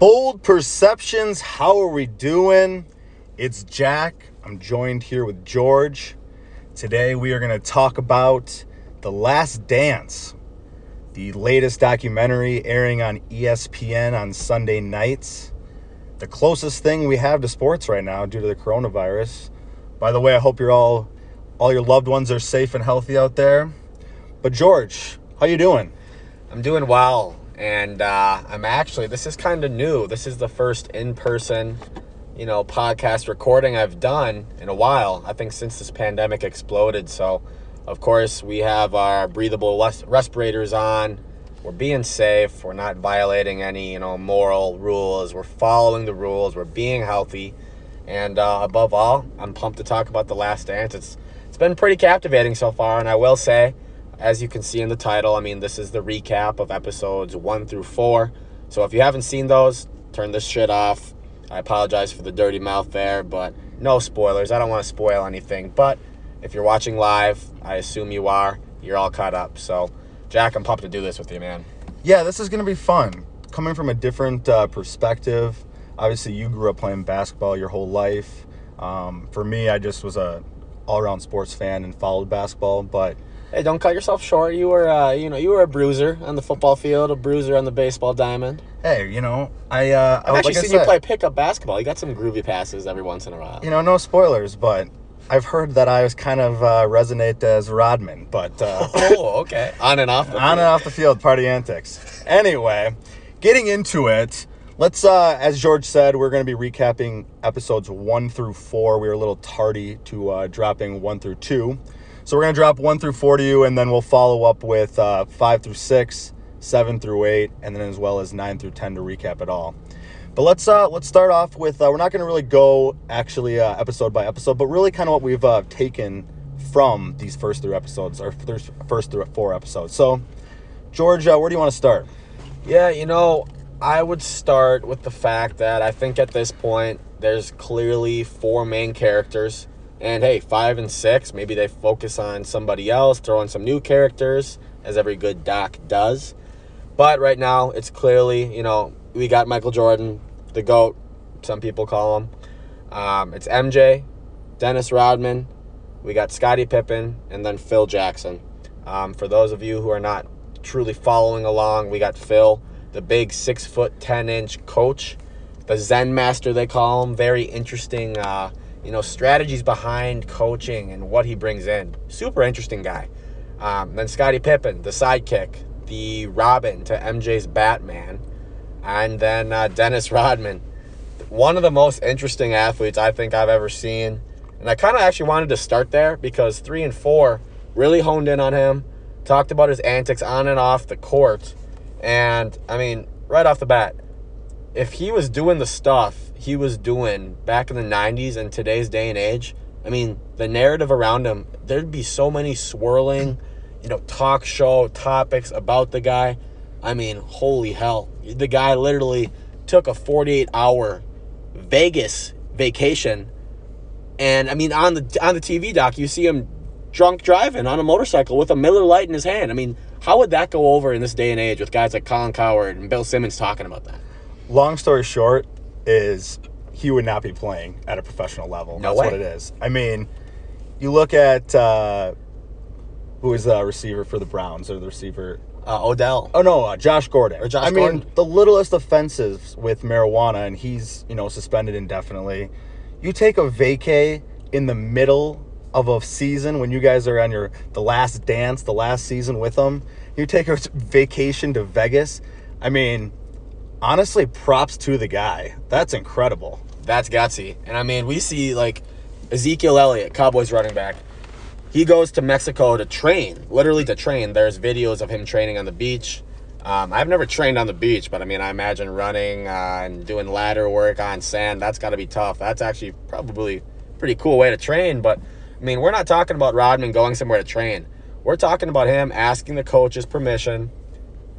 Bold Perceptions, how are we doing? It's Jack. I'm joined here with George. Today we are going to talk about The Last Dance, the latest documentary airing on ESPN on Sunday nights. The closest thing we have to sports right now due to the coronavirus. By the way, I hope you're all all your loved ones are safe and healthy out there. But George, how you doing? I'm doing well, and uh, I'm actually. This is kind of new. This is the first in-person, you know, podcast recording I've done in a while. I think since this pandemic exploded. So, of course, we have our breathable res- respirators on. We're being safe. We're not violating any, you know, moral rules. We're following the rules. We're being healthy, and uh, above all, I'm pumped to talk about the Last Dance. It's it's been pretty captivating so far, and I will say as you can see in the title, I mean, this is the recap of episodes one through four. So if you haven't seen those, turn this shit off. I apologize for the dirty mouth there, but no spoilers. I don't want to spoil anything. But if you're watching live, I assume you are, you're all caught up. So, Jack, I'm pumped to do this with you, man. Yeah, this is going to be fun. Coming from a different uh, perspective. Obviously, you grew up playing basketball your whole life. Um, for me, I just was a all-around sports fan and followed basketball. But Hey, don't cut yourself short. You were, uh, you know, you were a bruiser on the football field, a bruiser on the baseball diamond. hey, you know, I uh, I've actually like seen you said, play pickup basketball. You got some groovy passes every once in a while. You know, no spoilers, but I've heard that I was kind of uh, resonate as Rodman, but uh, oh, okay. On and off. The on and off the field, party antics. Anyway, getting into it, let's, uh, as George said, we're going to be recapping episodes one through four. We were a little tardy to uh, dropping one through two. So we're going to drop one through four to you, and then we'll follow up with uh, five through six, seven through eight, and then as well as nine through ten to recap it all. But let's uh, let's start off with uh, we're not going to really go actually uh, episode by episode, but really kind of what we've uh, taken from these first three episodes, or first first four episodes. So, George, uh, where do you want to start? Yeah, you know, I would start with the fact that I think at this point there's clearly four main characters. And hey, five and six, maybe they focus on somebody else, throw in some new characters, as every good doc does. But right now, it's clearly, you know, we got Michael Jordan, the GOAT, some people call him. Um, it's MJ, Dennis Rodman, we got Scottie Pippen, and then Phil Jackson. Um, for those of you who are not truly following along, we got Phil, the big six foot ten inch coach, the Zen master they call him. Very interesting, uh, you know, strategies behind coaching and what he brings in. Super interesting guy. Um, then Scottie Pippen, the sidekick, the Robin to MJ's Batman, and then uh, Dennis Rodman, one of the most interesting athletes I think I've ever seen. And I kind of actually wanted to start there because three and four really honed in on him, talked about his antics on and off the court. And I mean, right off the bat, if he was doing the stuff he was doing back in the 90s and today's day and age, I mean, the narrative around him, there'd be so many swirling, you know, talk show topics about the guy. I mean, holy hell. The guy literally took a 48 hour Vegas vacation. And I mean, on the on the TV doc, you see him drunk driving on a motorcycle with a Miller Lite in his hand. I mean, how would that go over in this day and age with guys like Colin Cowherd and Bill Simmons talking about that? Long story short, is he would not be playing at a professional level. No That's way. what it is. I mean, you look at uh, who is the receiver for the Browns or the receiver Uh, Odell. Oh no, uh, Josh Gordon. Or Josh I mean, Gordon. the littlest offenses with marijuana, and he's you know suspended indefinitely. You take a vacay in the middle of a season when you guys are on your the last dance, the last season with them. You take a vacation to Vegas. I mean, honestly, props to the guy. That's incredible. That's gutsy. And I mean, we see like Ezekiel Elliott, Cowboys running back. He goes to Mexico to train, literally to train. There's videos of him training on the beach. Um, I've never trained on the beach, but I mean, I imagine running uh, and doing ladder work on sand. That's got to be tough. That's actually probably pretty cool way to train. But I mean, we're not talking about Rodman going somewhere to train. We're talking about him asking the coach's permission.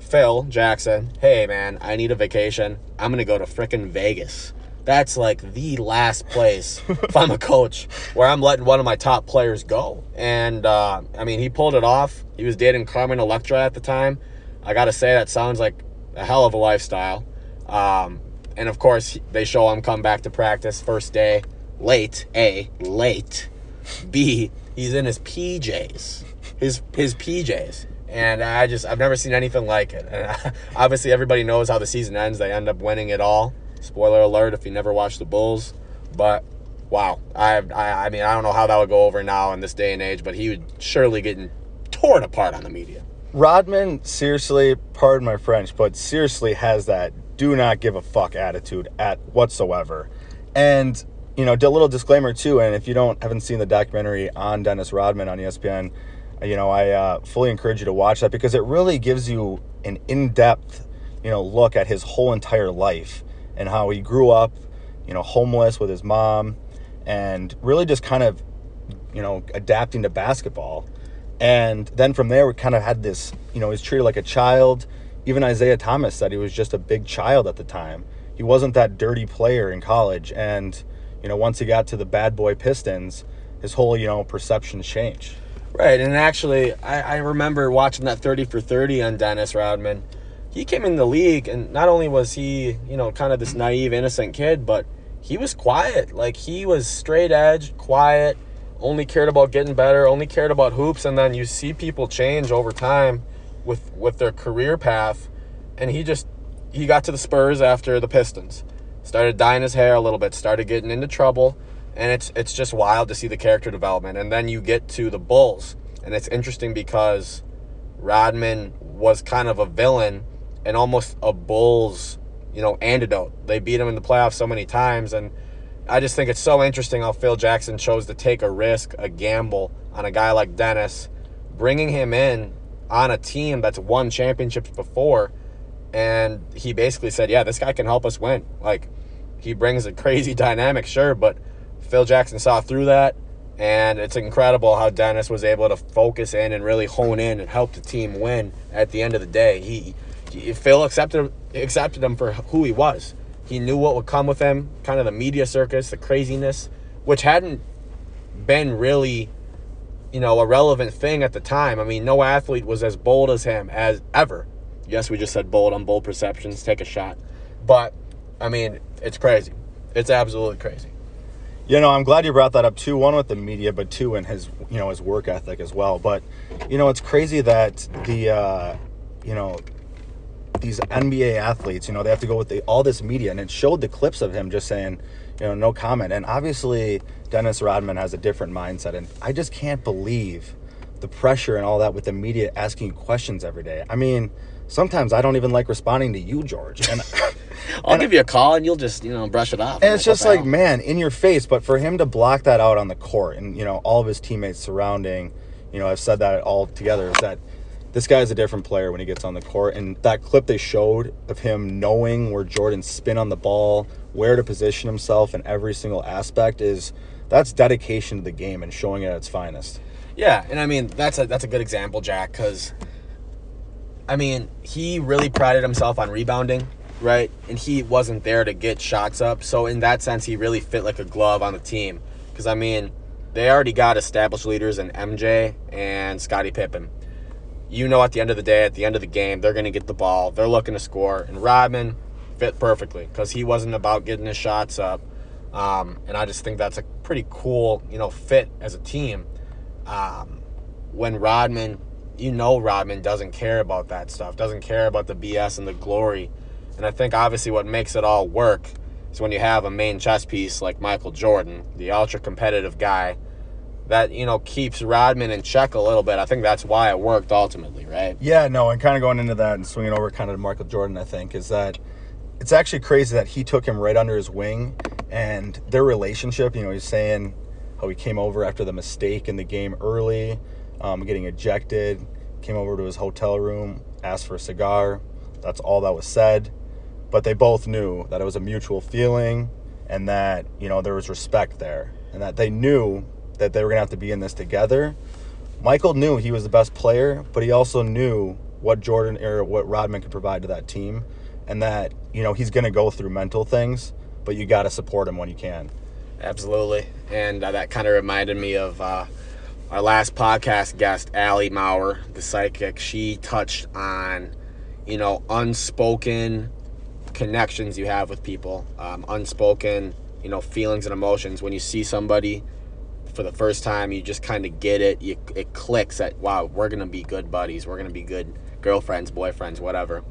Phil Jackson, hey man, I need a vacation. I'm gonna go to frickin' Vegas. That's like the last place if I'm a coach where I'm letting one of my top players go. And uh, I mean, he pulled it off. He was dating Carmen Electra at the time. I gotta say, that sounds like a hell of a lifestyle. Um, and of course, they show him come back to practice first day late. A late. B he's in his PJs, his his PJs, and I just I've never seen anything like it. And obviously, everybody knows how the season ends. They end up winning it all. Spoiler alert: if you never watched the Bulls, but wow, I, I I mean I don't know how that would go over now in this day and age, but he would surely getting torn apart on the media. Rodman, seriously, pardon my French, but seriously has that do not give a fuck attitude at whatsoever. And, you know, a little disclaimer too, and if you don't haven't seen the documentary on Dennis Rodman on ESPN, you know, I uh, fully encourage you to watch that because it really gives you an in-depth, you know, look at his whole entire life and how he grew up, you know, homeless with his mom and really just kind of, you know, adapting to basketball and then from there, we kind of had this, you know, he's treated like a child. Even Isiah Thomas said he was just a big child at the time. He wasn't that dirty player in college. And, you know, once he got to the bad boy Pistons, his whole, you know, perception changed. Right. And actually, I, I remember watching that 30 for 30 on Dennis Rodman. He came in the league, and not only was he, you know, kind of this naive, innocent kid, but he was quiet. Like, he was straight edge, quiet only cared about getting better, only cared about hoops, and then you see people change over time with with their career path. And he just he got to the Spurs after the Pistons, started dyeing his hair a little bit, started getting into trouble, and it's it's just wild to see the character development. And then you get to the Bulls, and it's interesting because Rodman was kind of a villain and almost a Bulls, you know, antidote. They beat him in the playoffs so many times and I just think it's so interesting how Phil Jackson chose to take a risk, a gamble on a guy like Dennis, bringing him in on a team that's won championships before. And he basically said, Yeah, this guy can help us win. Like, he brings a crazy dynamic, sure, but Phil Jackson saw through that. And it's incredible how Dennis was able to focus in and really hone in and help the team win at the end of the day. He, he Phil accepted accepted him for who he was he knew what would come with him, kind of the media circus, the craziness, which hadn't been really, you know, a relevant thing at the time. I mean, no athlete was as bold as him as ever. Yes, we just said bold on bold perceptions, take a shot. But I mean, it's crazy. It's absolutely crazy. You know, I'm glad you brought that up too. One with the media, but two in his, you know, his work ethic as well. But, you know, it's crazy that the, uh, you know, these NBA athletes, you know, they have to go with the, all this media, and it showed the clips of him just saying, you know, no comment. And obviously, Dennis Rodman has a different mindset, and I just can't believe the pressure and all that with the media asking questions every day. I mean, sometimes I don't even like responding to you, George. And I'll and, give you a call, and you'll just you know brush it off. And it's just like, man, in your face. But for him to block that out on the court, and you know, all of his teammates surrounding, you know, I've said that all together is that this guy's a different player when he gets on the court. And that clip they showed of him knowing where Jordan spin on the ball, where to position himself in every single aspect is that's dedication to the game and showing it at its finest. Yeah, and I mean that's a that's a good example, Jack, because I mean he really prided himself on rebounding, right? And he wasn't there to get shots up, so in that sense, he really fit like a glove on the team. Because I mean, they already got established leaders in MJ and Scottie Pippen you know at the end of the day, at the end of the game, they're going to get the ball. They're looking to score. And Rodman fit perfectly because he wasn't about getting his shots up. Um, and I just think that's a pretty cool, you know, fit as a team. Um, when Rodman, you know, Rodman doesn't care about that stuff, doesn't care about the BS and the glory. And I think obviously what makes it all work is when you have a main chess piece like Michael Jordan, the ultra competitive guy that you know keeps Rodman in check a little bit. I think that's why it worked ultimately, right? Yeah, no, and kind of going into that and swinging over kind of to Michael Jordan, I think is that it's actually crazy that he took him right under his wing and their relationship. You know, he's saying how he came over after the mistake in the game early, um, getting ejected, came over to his hotel room, asked for a cigar. That's all that was said. But they both knew that it was a mutual feeling and that, you know, there was respect there and that they knew that they were to have to be in this together. Michael knew he was the best player, but he also knew what Jordan or what Rodman could provide to that team, and that you know he's to go through mental things, but you got to support him when you can. Absolutely, and uh, that kind of reminded me of uh, our last podcast guest, Allie Maurer, the psychic. She touched on you know unspoken connections you have with people, um, unspoken, you know, feelings and emotions. When you see somebody for the first time, you just kind of get it. You, it clicks that wow, we're gonna be good buddies. We're gonna be good girlfriends, boyfriends, whatever.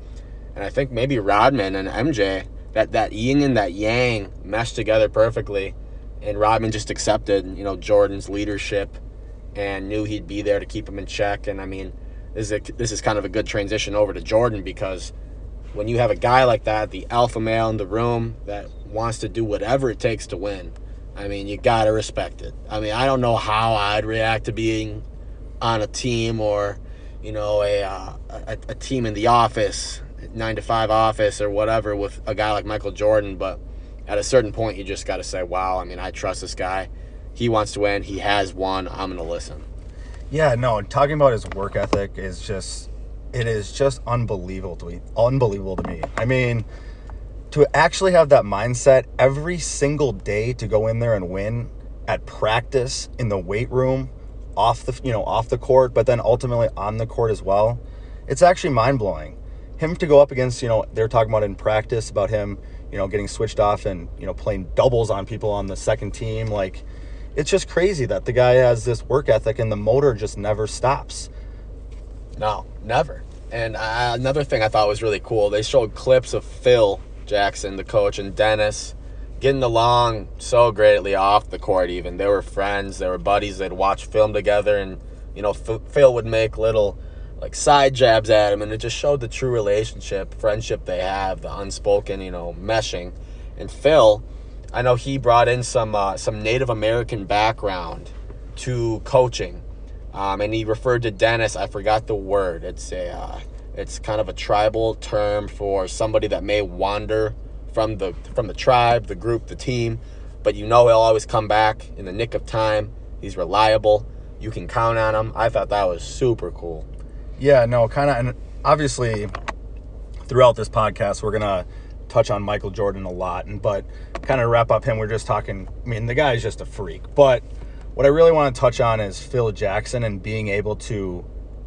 And I think maybe Rodman and MJ that that yin and that yang meshed together perfectly, and Rodman just accepted you know Jordan's leadership and knew he'd be there to keep him in check. And I mean, this is a, this is kind of a good transition over to Jordan because when you have a guy like that, the alpha male in the room that wants to do whatever it takes to win, I mean, you gotta respect it. I mean, I don't know how I'd react to being on a team or, you know, a uh, a, a team in the office, nine to five office or whatever with a guy like Michael Jordan, but at a certain point, you just gotta say, wow. I mean, I trust this guy. He wants to win. He has won. I'm gonna listen. Yeah, no, talking about his work ethic is just it is just unbelievable to me. Unbelievable to me. I mean, to actually have that mindset every single day to go in there and win at practice in the weight room, off the you know off the court, but then ultimately on the court as well. It's actually mind blowing. Him to go up against you know they're talking about in practice about him you know getting switched off and you know playing doubles on people on the second team like it's just crazy that the guy has this work ethic and the motor just never stops. No, never. And another thing I thought was really cool, they showed clips of Phil Jackson, the coach, and Dennis getting along so greatly off the court. Even they were friends, they were buddies. They'd watch film together, and you know, Phil would make little like side jabs at him, and it just showed the true relationship, friendship they have, the unspoken, you know, meshing. And Phil, I know he brought in some uh, some Native American background to coaching um, and he referred to Dennis. I forgot the word. It's a, uh, it's kind of a tribal term for somebody that may wander from the from the tribe, the group, the team, but you know he'll always come back in the nick of time. He's reliable. You can count on him. I thought that was super cool. Yeah, no, kind of, and obviously, throughout this podcast, we're gonna touch on Michael Jordan a lot, and but kind of wrap up him. We're just talking. I mean, the guy is just a freak, but what I really want to touch on is Phil Jackson and being able to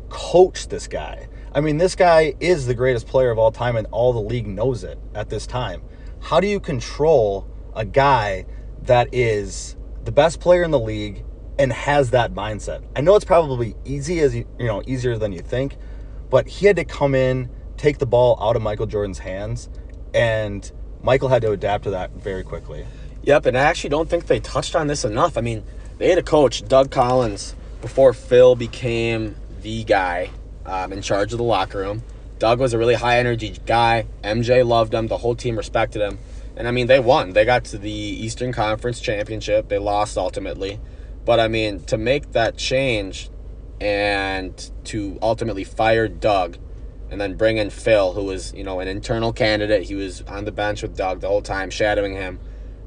coach this guy. I mean, this guy is the greatest player of all time, and all the league knows it at this time. How do you control a guy that is the best player in the league and has that mindset? I know it's probably easy as you, you know easier than you think, but he had to come in, take the ball out of Michael Jordan's hands, and Michael had to adapt to that very quickly. Yep, and I actually don't think they touched on this enough. I mean, they had a coach, Doug Collins, before Phil became the guy um, in charge of the locker room. Doug was a really high energy guy. MJ loved him. The whole team respected him. And I mean, they won. They got to the Eastern Conference Championship. They lost ultimately. But I mean, to make that change and to ultimately fire Doug and then bring in Phil, who was, you know, an internal candidate. He was on the bench with Doug the whole time, shadowing him.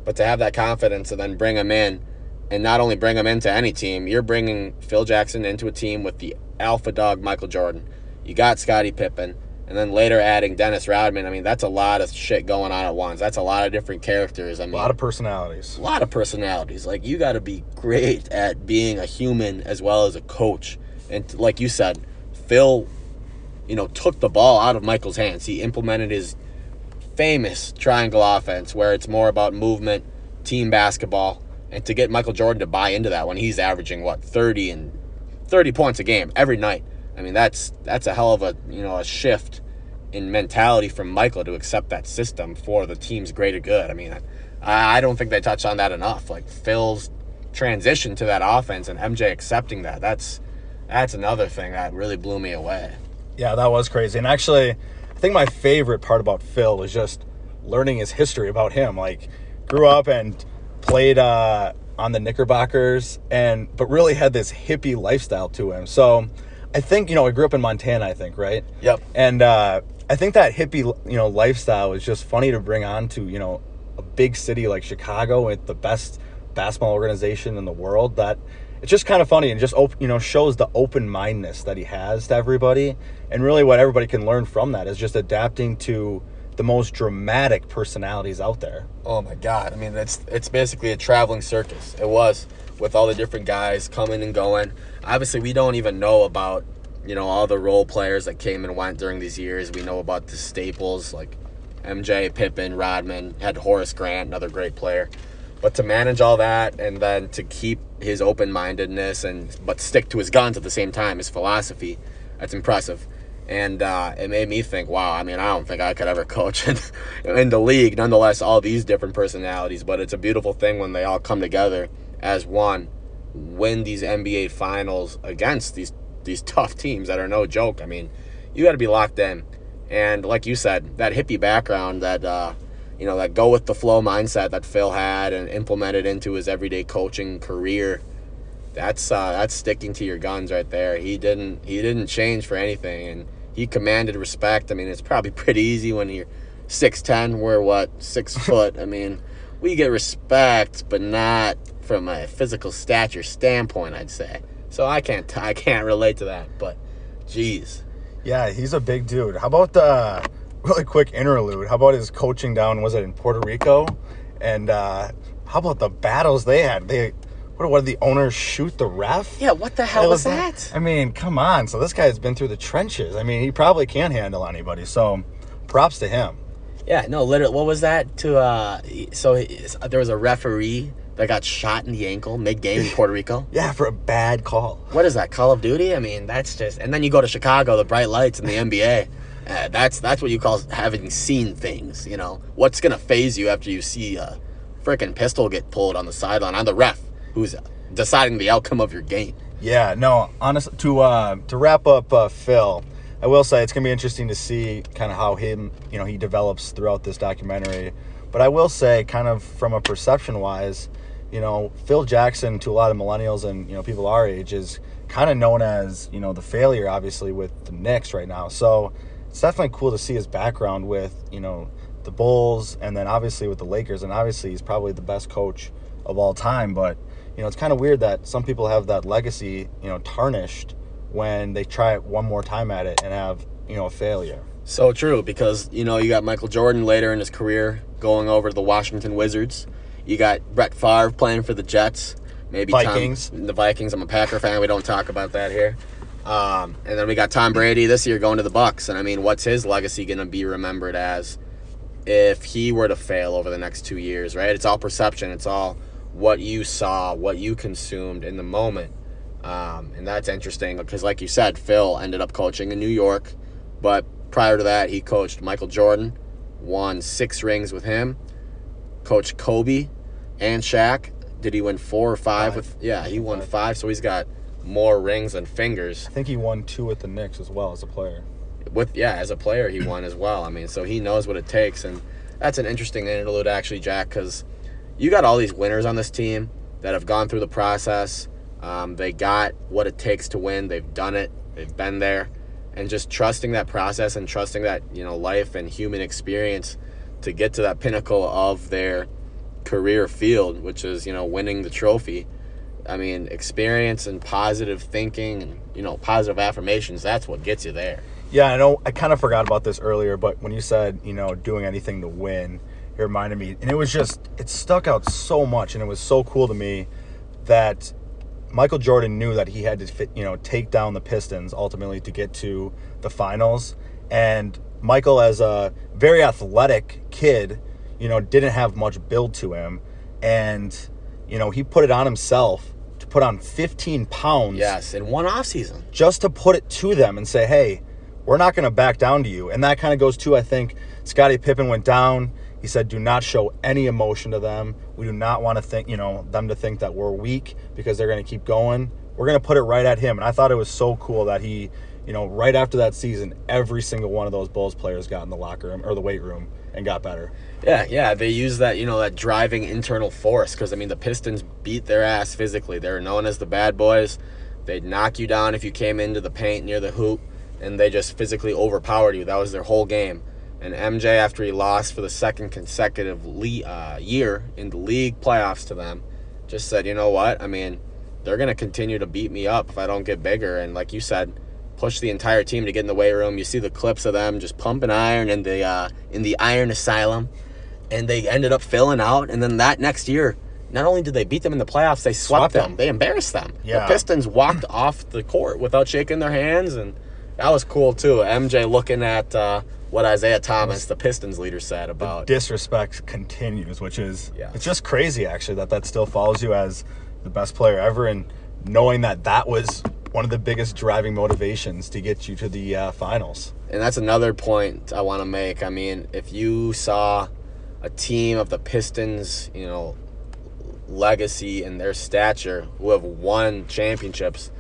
But to have that confidence and then bring him in and not only bring him into any team, you're bringing Phil Jackson into a team with the alpha dog Michael Jordan. You got Scottie Pippen, and then later adding Dennis Rodman. I mean, that's a lot of shit going on at once. That's a lot of different characters. I mean, a lot of personalities. A lot of personalities. Like you got to be great at being a human as well as a coach. And like you said, Phil, you know, took the ball out of Michael's hands. He implemented his famous triangle offense, where it's more about movement, team basketball and to get Michael Jordan to buy into that when he's averaging what 30 and 30 points a game every night. I mean, that's that's a hell of a, you know, a shift in mentality from Michael to accept that system for the team's greater good. I mean, I, I don't think they touched on that enough. Like Phil's transition to that offense and MJ accepting that. That's that's another thing that really blew me away. Yeah, that was crazy. And actually, I think my favorite part about Phil was just learning his history about him. Like grew up and played uh, on the Knickerbockers, and but really had this hippie lifestyle to him. So I think you know I grew up in Montana. I think right. Yep. And uh, I think that hippie you know lifestyle is just funny to bring on to you know a big city like Chicago with the best basketball organization in the world. That it's just kind of funny and just op- you know shows the open mindedness that he has to everybody, and really what everybody can learn from that is just adapting to the most dramatic personalities out there. Oh my god! I mean, it's it's basically a traveling circus. It was with all the different guys coming and going. Obviously, we don't even know about you know all the role players that came and went during these years. We know about the staples like MJ, Pippen, Rodman, had Horace Grant, another great player. But to manage all that and then to keep his open mindedness and but stick to his guns at the same time, his philosophy, that's impressive. And uh, it made me think, wow, I mean, I don't think I could ever coach in, in the league. Nonetheless, all these different personalities, but it's a beautiful thing when they all come together as one, win these NBA finals against these these tough teams that are no joke. I mean, you got to be locked in. And like you said, that hippie background, that uh, you know, that go with the flow mindset that Phil had and implemented into his everyday coaching career, that's uh, that's sticking to your guns right there. He didn't he didn't change for anything, and he commanded respect. I mean, it's probably pretty easy when you're six ten. We're what six foot. I mean, we get respect, but not from a physical stature standpoint. I'd say. So I can't I can't relate to that, but geez. Yeah, he's a big dude. How about the really quick interlude? How about his coaching down? Was it in Puerto Rico? And uh, how about the battles they had? They what? What did the owner shoot the ref? Yeah, what the hell was, like- that? I mean, come on. So this guy's been through the trenches. I mean, he probably can't handle anybody. So, props to him. Yeah, no, literally, what was that? To uh, so there was a referee that got shot in the ankle mid game in Puerto Rico. Yeah, for a bad call. What is that? Call of Duty? I mean, that's just. And then you go to Chicago, the bright lights in the NBA. Uh, that's that's what you call having seen things. You know, what's gonna phase you after you see a freaking pistol get pulled on the sideline on the ref who's deciding the outcome of your game. Yeah, no, honestly, to uh, to wrap up uh, Phil, I will say it's gonna be interesting to see kind of how him, you know, he develops throughout this documentary. But I will say, kind of from a perception wise, you know, Phil Jackson to a lot of millennials and you know people our age is kind of known as you know the failure, obviously with the Knicks right now. So it's definitely cool to see his background with you know the Bulls and then obviously with the Lakers, and obviously he's probably the best coach of all time. But you know, it's kind of weird that some people have that legacy, you know, tarnished when they try it one more time at it and have, you know, a failure. So true, because you know you got Michael Jordan later in his career going over to the Washington Wizards. You got Brett Favre playing for the Jets. Maybe Tom- Vikings. the Vikings. I'm a Packer fan. We don't talk about that here. Um, and then we got Tom Brady this year going to the Bucs. And I mean, what's his legacy going to be remembered as if he were to fail over the next two years? Right? It's all perception. It's all what you saw, what you consumed in the moment. Um, and that's interesting because, like you said, Phil ended up coaching in New York, but prior to that, he coached Michael Jordan, won six rings with him, coached Kobe and Shaq. Did he win four or five, Five. with? Yeah, he won five, so he's got more rings than fingers. I think he won two with the Knicks as well as a player. With yeah, as a player, he won as well. I mean, so he knows what it takes, and that's an interesting interlude actually, Jack, because you got all these winners on this team that have gone through the process. Um, they got what it takes to win. They've done it. They've been there, and just trusting that process and trusting that you know life and human experience to get to that pinnacle of their career field, which is you know winning the trophy. I mean, experience and positive thinking and you know positive affirmations. That's what gets you there. Yeah, I know. I kind of forgot about this earlier, but when you said, you know, doing anything to win, it reminded me, and it was just, it stuck out so much, and it was so cool to me that Michael Jordan knew that he had to, fit, you know, take down the Pistons ultimately to get to the finals, and Michael, as a very athletic kid, you know, didn't have much build to him, and you know, he put it on himself to put on 15 pounds Yes, in one off season. just to put it to them and say, hey, we're not going to back down to you. And that kind of goes to, I think, Scottie Pippen went down. He said, do not show any emotion to them. We do not want to think, you know, them to think that we're weak because they're going to keep going. We're going to put it right at him. And I thought it was so cool that he, you know, right after that season, every single one of those Bulls players got in the locker room or the weight room and got better. Yeah, yeah, they use that, you know, that driving internal force because I mean the Pistons beat their ass physically. They're known as the bad boys. They'd knock you down if you came into the paint near the hoop, and they just physically overpowered you. That was their whole game. And MJ, after he lost for the second consecutive le- uh, year in the league playoffs to them, just said, you know what? I mean, they're gonna continue to beat me up if I don't get bigger. And like you said, push the entire team to get in the weight room. You see the clips of them just pumping iron in the uh, in the Iron Asylum, and they ended up filling out. And then that next year, not only did they beat them in the playoffs, they swept, Swept them. them. They embarrassed them. Yeah. The Pistons walked off the court without shaking their hands, and That was cool too. MJ looking at uh, what Isiah Thomas, the Pistons leader, said about. Disrespect continues, which is Yeah. it's just crazy actually that that still follows you as the best player ever, and knowing that that was one of the biggest driving motivations to get you to the uh, finals. And that's another point I want to make. I mean, if you saw a team of the Pistons, you know, legacy and their stature who have won championships,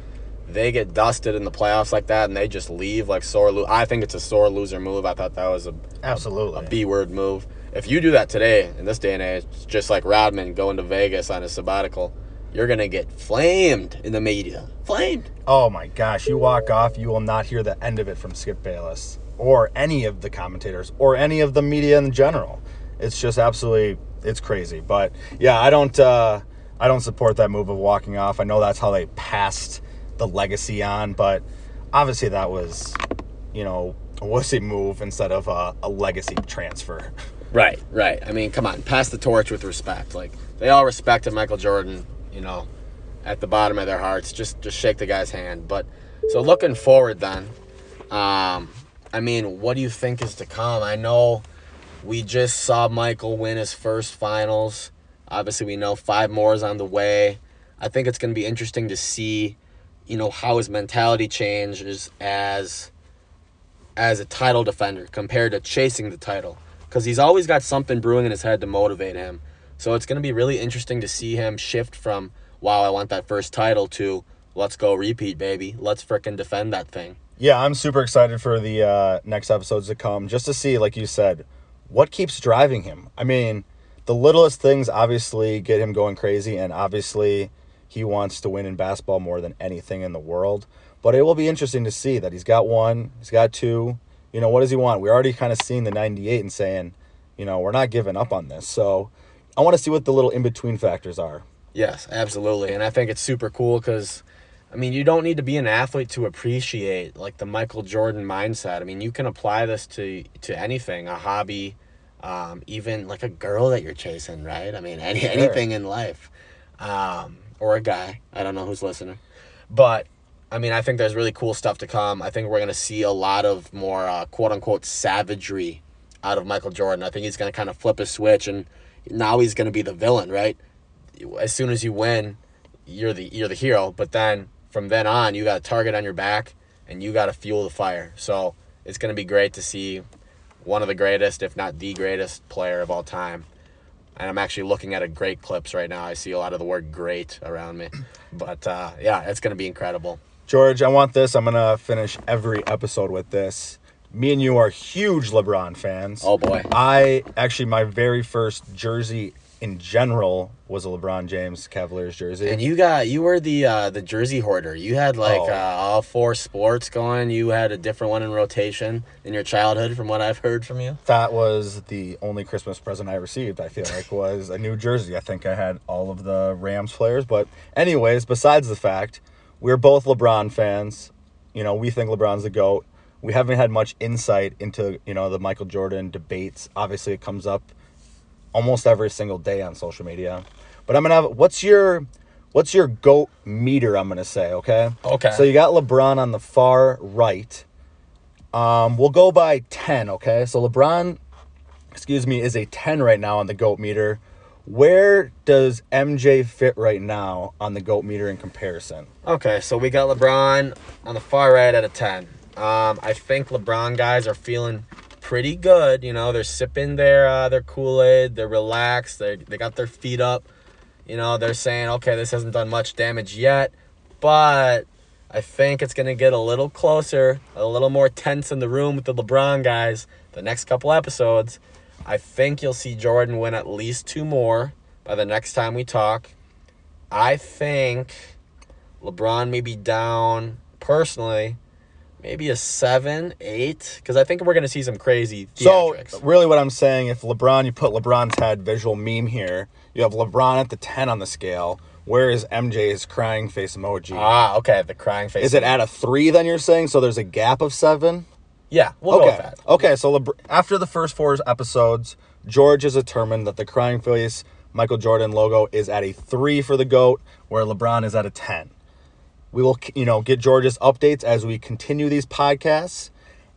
they get dusted in the playoffs like that and they just leave like sore lo- I think it's a sore loser move. I thought that was a Absolutely. a B word move. If you do that today in this day and age, just like Rodman going to Vegas on his sabbatical, you're gonna get flamed in the media. Flamed. Oh my gosh, you walk off, you will not hear the end of it from Skip Bayless or any of the commentators or any of the media in general. It's just absolutely it's crazy. But yeah, I don't uh I don't support that move of walking off. I know that's how they passed the legacy on, but obviously that was, you know, a wussy move instead of a, a legacy transfer. Right, right. I mean, come on, pass the torch with respect. Like they all respected Michael Jordan, you know, at the bottom of their hearts. Just just shake the guy's hand. But so looking forward then, um, I mean, what do you think is to come? I know we just saw Michael win his first finals. Obviously, we know five more is on the way. I think it's going to be interesting to see, you know, how his mentality changes as as a title defender compared to chasing the title because he's always got something brewing in his head to motivate him. So it's going to be really interesting to see him shift from wow, I want that first title to let's go repeat, baby. Let's frickin' defend that thing. Yeah, I'm super excited for the uh, next episodes to come, just to see, like you said, what keeps driving him. I mean, the littlest things obviously get him going crazy, and obviously he wants to win in basketball more than anything in the world. But it will be interesting to see that he's got one, he's got two. You know, what does he want? We're already kind of seeing the 98 and saying, you know, we're not giving up on this. So I want to see what the little in between factors are. Yes, absolutely. And I think it's super cool because, I mean, you don't need to be an athlete to appreciate like the Michael Jordan mindset. I mean, you can apply this to to anything, a hobby, um, even like a girl that you're chasing, right? I mean, any, Sure. anything in life, um, or a guy. I don't know who's listening, but I mean, I think there's really cool stuff to come. I think we're gonna see a lot of more uh, quote unquote savagery out of Michael Jordan. I think he's gonna kind of flip a switch, and now he's gonna be the villain, right? as soon as you win, you're the you're the hero. But then from then on, you got a target on your back, and you got to fuel the fire. So it's gonna be great to see one of the greatest, if not the greatest player of all time. And I'm actually looking at a great clips right now. I see a lot of the word "great" around me, but uh, yeah, it's gonna be incredible. George, I want this. I'm going to finish every episode with this. Me and you are huge LeBron fans. Oh boy, I actually my very first jersey in general was a LeBron James Cavaliers jersey. and you got you were the uh, the jersey hoarder. You had like Oh. uh, all four sports going. You had a different one in rotation in your childhood, from what I've heard from you. that was the only Christmas present I received. I feel like was a new jersey. I think I had all of the Rams players, but anyways, besides the fact we're both LeBron fans. You know, we think LeBron's the goat. We haven't had much insight into you know the Michael Jordan debates. Obviously, it comes up almost every single day on social media. But I'm gonna have what's your what's your goat meter? I'm gonna say okay. Okay. So you got LeBron on the far right. Um, we'll go by ten. Okay. So LeBron, excuse me, is a ten right now on the goat meter. Where does MJ fit right now on the goat meter in comparison? Okay, so we got LeBron on the far right at a 10. Um, I think LeBron guys are feeling pretty good. You know, they're sipping their uh, their Kool Aid, they're relaxed, they they got their feet up. You know, they're saying, okay, this hasn't done much damage yet, but I think it's gonna get a little closer, a little more tense in the room with the LeBron guys. The next couple episodes, I think you'll see Jordan win at least two more by the next time we talk. I think LeBron may be down personally, maybe a seven, eight, because I think we're gonna see some crazy So really, what I'm saying, if LeBron, you put LeBron's head visual meme here, you have LeBron at the ten on the scale. Where is MJ's crying face emoji? ah, okay, the crying face. is it at a three? Then you're saying so? There's a gap of seven. Yeah, we'll go with okay. that. Okay. So Lebr- after the first four episodes, George has determined that the crying face Michael Jordan logo is at a three for the goat, where LeBron is at a ten. We will, you know, get George's updates as we continue these podcasts,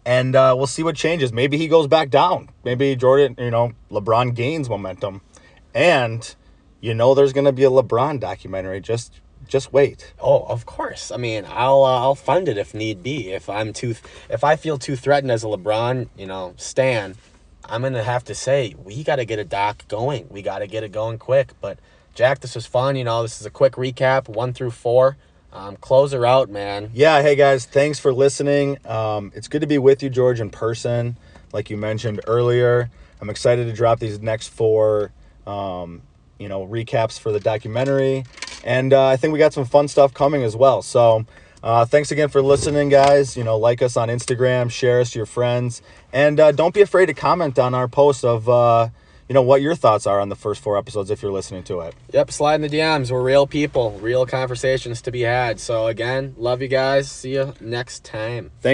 and uh, we'll see what changes. Maybe he goes back down. Maybe Jordan, you know, LeBron gains momentum, and you know, there's gonna be a LeBron documentary. Just, just wait. Oh, of course. I mean, I'll uh, I'll fund it if need be. If I'm too, if I feel too threatened as a LeBron, you know, stan, I'm gonna have to say we got to get a doc going. We got to get it going quick. But Jack, this was fun. You know, this is a quick recap, one through four. Um, close her out, man. Yeah, hey guys, thanks for listening. Um, it's good to be with you, George, in person, like you mentioned earlier. I'm excited to drop these next four, um, you know, recaps for the documentary, and uh, I think we got some fun stuff coming as well. So, uh, thanks again for listening, guys. You know, like us on Instagram, share us to your friends, and uh, don't be afraid to comment on our post of. You know what your thoughts are on the first four episodes if you're listening to it. Yep, slide in the DMs. We're real people, real conversations to be had. So again, love you guys. See you next time. Thanks.